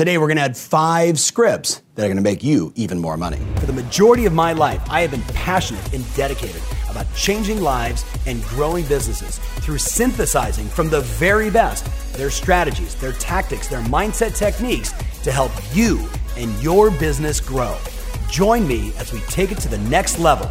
Today, we're going to add five scripts that are going to make you even more money. For the majority of my life, I have been passionate and dedicated about changing lives and growing businesses through synthesizing from the very best their strategies, their tactics, their mindset techniques to help you and your business grow. Join me as we take it to the next level.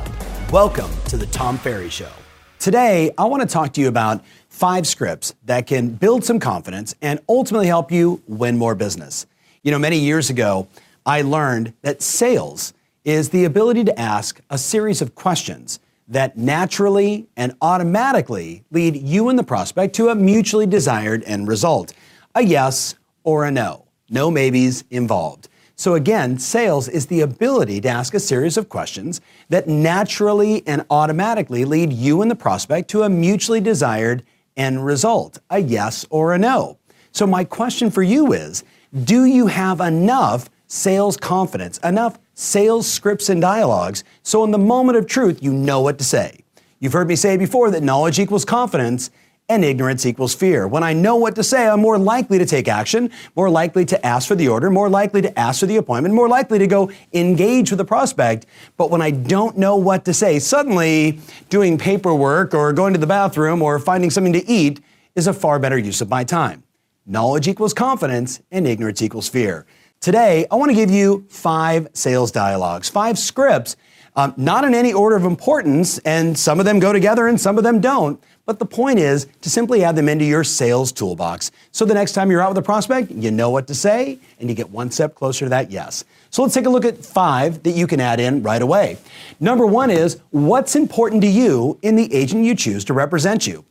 Welcome to the Tom Ferry Show. Today, I want to talk to you about five scripts that can build some confidence and ultimately help you win more business. You know, many years ago, I learned that sales is the ability to ask a series of questions that naturally and automatically lead you and the prospect to a mutually desired end result a yes or a no. No maybes involved. So, again, sales is the ability to ask a series of questions that naturally and automatically lead you and the prospect to a mutually desired end result a yes or a no. So, my question for you is do you have enough sales confidence, enough sales scripts and dialogues so in the moment of truth you know what to say? You've heard me say before that knowledge equals confidence and ignorance equals fear. When I know what to say, I'm more likely to take action, more likely to ask for the order, more likely to ask for the appointment, more likely to go engage with the prospect. But when I don't know what to say, suddenly doing paperwork or going to the bathroom or finding something to eat is a far better use of my time. Knowledge equals confidence, and ignorance equals fear. Today, I want to give you five sales dialogues, five scripts, um, not in any order of importance, and some of them go together and some of them don't. But the point is to simply add them into your sales toolbox. So the next time you're out with a prospect, you know what to say, and you get one step closer to that yes. So let's take a look at five that you can add in right away. Number one is what's important to you in the agent you choose to represent you?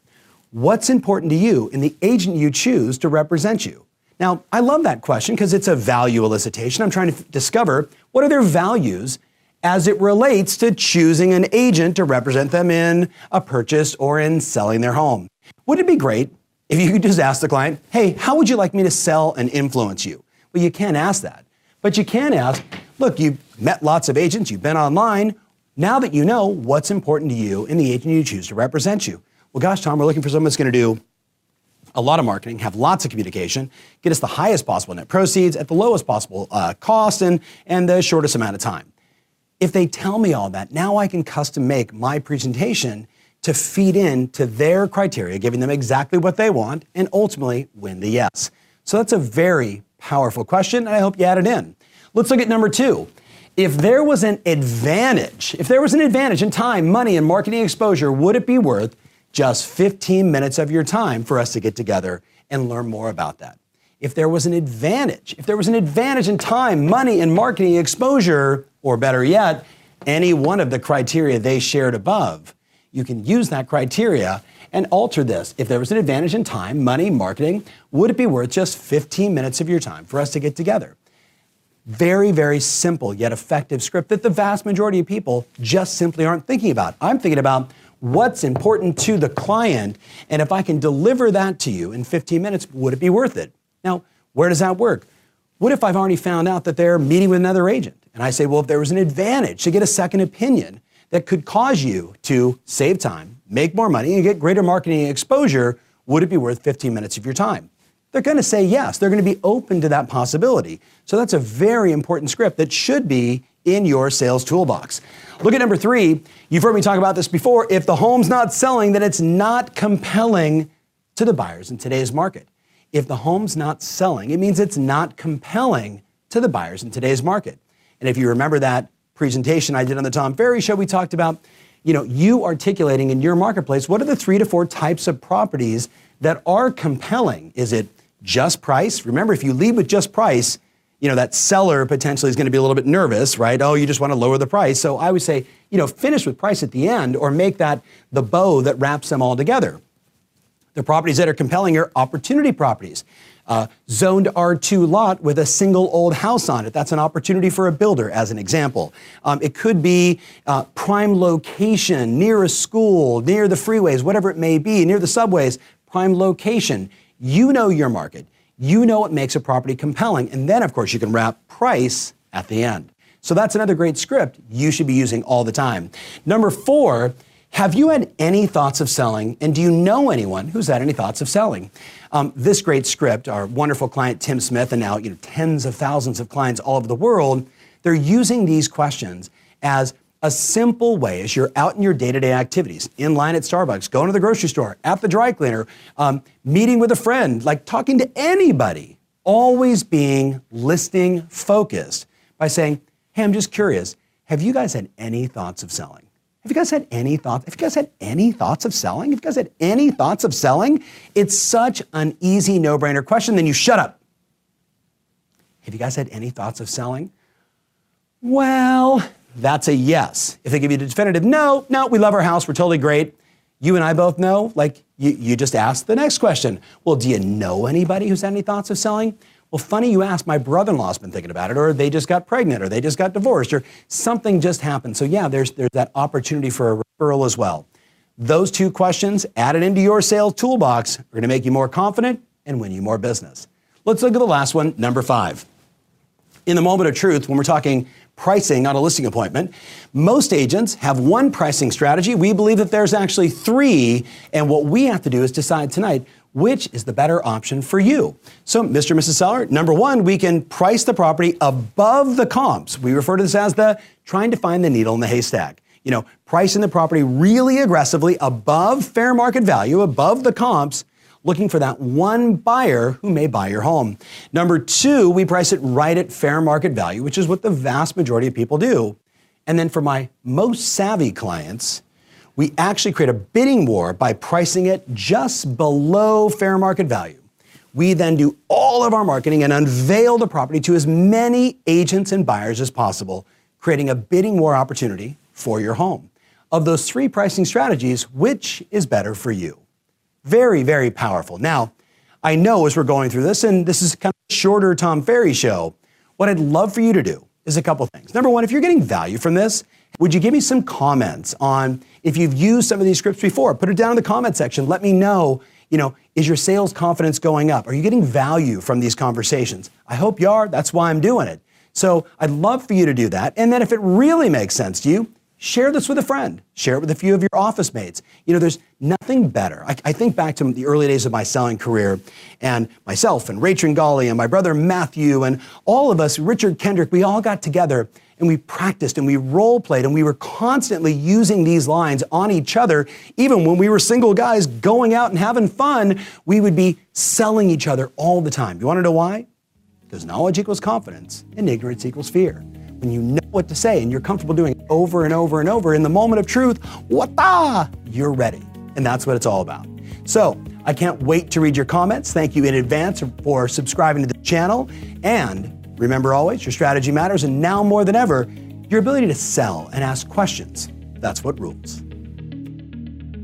What's important to you in the agent you choose to represent you? Now, I love that question because it's a value elicitation. I'm trying to discover what are their values as it relates to choosing an agent to represent them in a purchase or in selling their home. Would it be great if you could just ask the client, hey, how would you like me to sell and influence you? Well, you can't ask that. But you can ask, look, you've met lots of agents, you've been online. Now that you know what's important to you in the agent you choose to represent you, well, gosh, Tom, we're looking for someone that's going to do a lot of marketing, have lots of communication, get us the highest possible net proceeds at the lowest possible uh, cost and, and the shortest amount of time. If they tell me all that, now I can custom make my presentation to feed in to their criteria, giving them exactly what they want and ultimately win the yes. So that's a very powerful question, and I hope you add it in. Let's look at number two. If there was an advantage, if there was an advantage in time, money, and marketing exposure, would it be worth just 15 minutes of your time for us to get together and learn more about that. If there was an advantage, if there was an advantage in time, money, and marketing exposure, or better yet, any one of the criteria they shared above, you can use that criteria and alter this. If there was an advantage in time, money, marketing, would it be worth just 15 minutes of your time for us to get together? Very, very simple yet effective script that the vast majority of people just simply aren't thinking about. I'm thinking about what's important to the client, and if I can deliver that to you in 15 minutes, would it be worth it? Now, where does that work? What if I've already found out that they're meeting with another agent? And I say, well, if there was an advantage to get a second opinion that could cause you to save time, make more money, and get greater marketing exposure, would it be worth 15 minutes of your time? They're going to say yes. They're going to be open to that possibility. So that's a very important script that should be in your sales toolbox. Look at number three. You've heard me talk about this before. If the home's not selling, then it's not compelling to the buyers in today's market. If the home's not selling, it means it's not compelling to the buyers in today's market. And if you remember that presentation I did on the Tom Ferry show, we talked about, you know, you articulating in your marketplace what are the three to four types of properties that are compelling? Is it just price? Remember, if you lead with just price, you know, that seller potentially is going to be a little bit nervous, right? Oh, you just want to lower the price. So I would say, you know, finish with price at the end or make that the bow that wraps them all together. The properties that are compelling are opportunity properties. Uh, zoned R2 lot with a single old house on it. That's an opportunity for a builder, as an example. Um, it could be uh, prime location, near a school, near the freeways, whatever it may be, near the subways, prime location. You know your market. You know what makes a property compelling. And then, of course, you can wrap price at the end. So that's another great script you should be using all the time. Number four, Have you had any thoughts of selling? And do you know anyone who's had any thoughts of selling? Um, this great script, our wonderful client Tim Smith, and now you know tens of thousands of clients all over the world, they're using these questions as a simple way as you're out in your day-to-day activities, in line at Starbucks, going to the grocery store, at the dry cleaner, um, meeting with a friend, like talking to anybody, always being listening focused by saying, "Hey, I'm just curious. Have you guys had any thoughts of selling?" Have you guys had any thoughts? Have you guys had any thoughts of selling? Have you guys had any thoughts of selling? It's such an easy no-brainer question. Then you shut up. Have you guys had any thoughts of selling? Well, that's a yes. If they give you a definitive no, no, we love our house, we're totally great. You and I both know, like you, you just asked the next question. Well, do you know anybody who's had any thoughts of selling? Well, funny you ask, my brother in law's been thinking about it, or they just got pregnant, or they just got divorced, or something just happened. So, yeah, there's, there's that opportunity for a referral as well. Those two questions added into your sales toolbox are going to make you more confident and win you more business. Let's look at the last one, number five. In the moment of truth, when we're talking pricing on a listing appointment. Most agents have one pricing strategy. We believe that there's actually three, and what we have to do is decide tonight which is the better option for you. So, Mr. and Mrs. Seller, number one, we can price the property above the comps. We refer to this as the trying to find the needle in the haystack. You know, pricing the property really aggressively above fair market value, above the comps, looking for that one buyer who may buy your home. Number two, we price it right at fair market value, which is what the vast majority of people do. And then for my most savvy clients, we actually create a bidding war by pricing it just below fair market value. We then do all of our marketing and unveil the property to as many agents and buyers as possible, creating a bidding war opportunity for your home. Of those three pricing strategies, which is better for you? Very, very powerful. Now, I know as we're going through this, and this is kind of a shorter Tom Ferry show, what I'd love for you to do is a couple things. Number one, if you're getting value from this, would you give me some comments on if you've used some of these scripts before? Put it down in the comment section. Let me know, you know, is your sales confidence going up? Are you getting value from these conversations? I hope you are. That's why I'm doing it. So I'd love for you to do that. And then if it really makes sense to you, Share this with a friend. Share it with a few of your office mates. You know, there's nothing better. I, I think back to the early days of my selling career, and myself and Ray Tringali and my brother Matthew and all of us, Richard Kendrick, we all got together and we practiced and we role played and we were constantly using these lines on each other. Even when we were single guys going out and having fun, we would be selling each other all the time. You want to know why? Because knowledge equals confidence and ignorance equals fear when you know what to say and you're comfortable doing it over and over and over in the moment of truth, wata, you're ready. And that's what it's all about. So I can't wait to read your comments. Thank you in advance for subscribing to the channel. And remember always, your strategy matters. And now more than ever, your ability to sell and ask questions. That's what rules.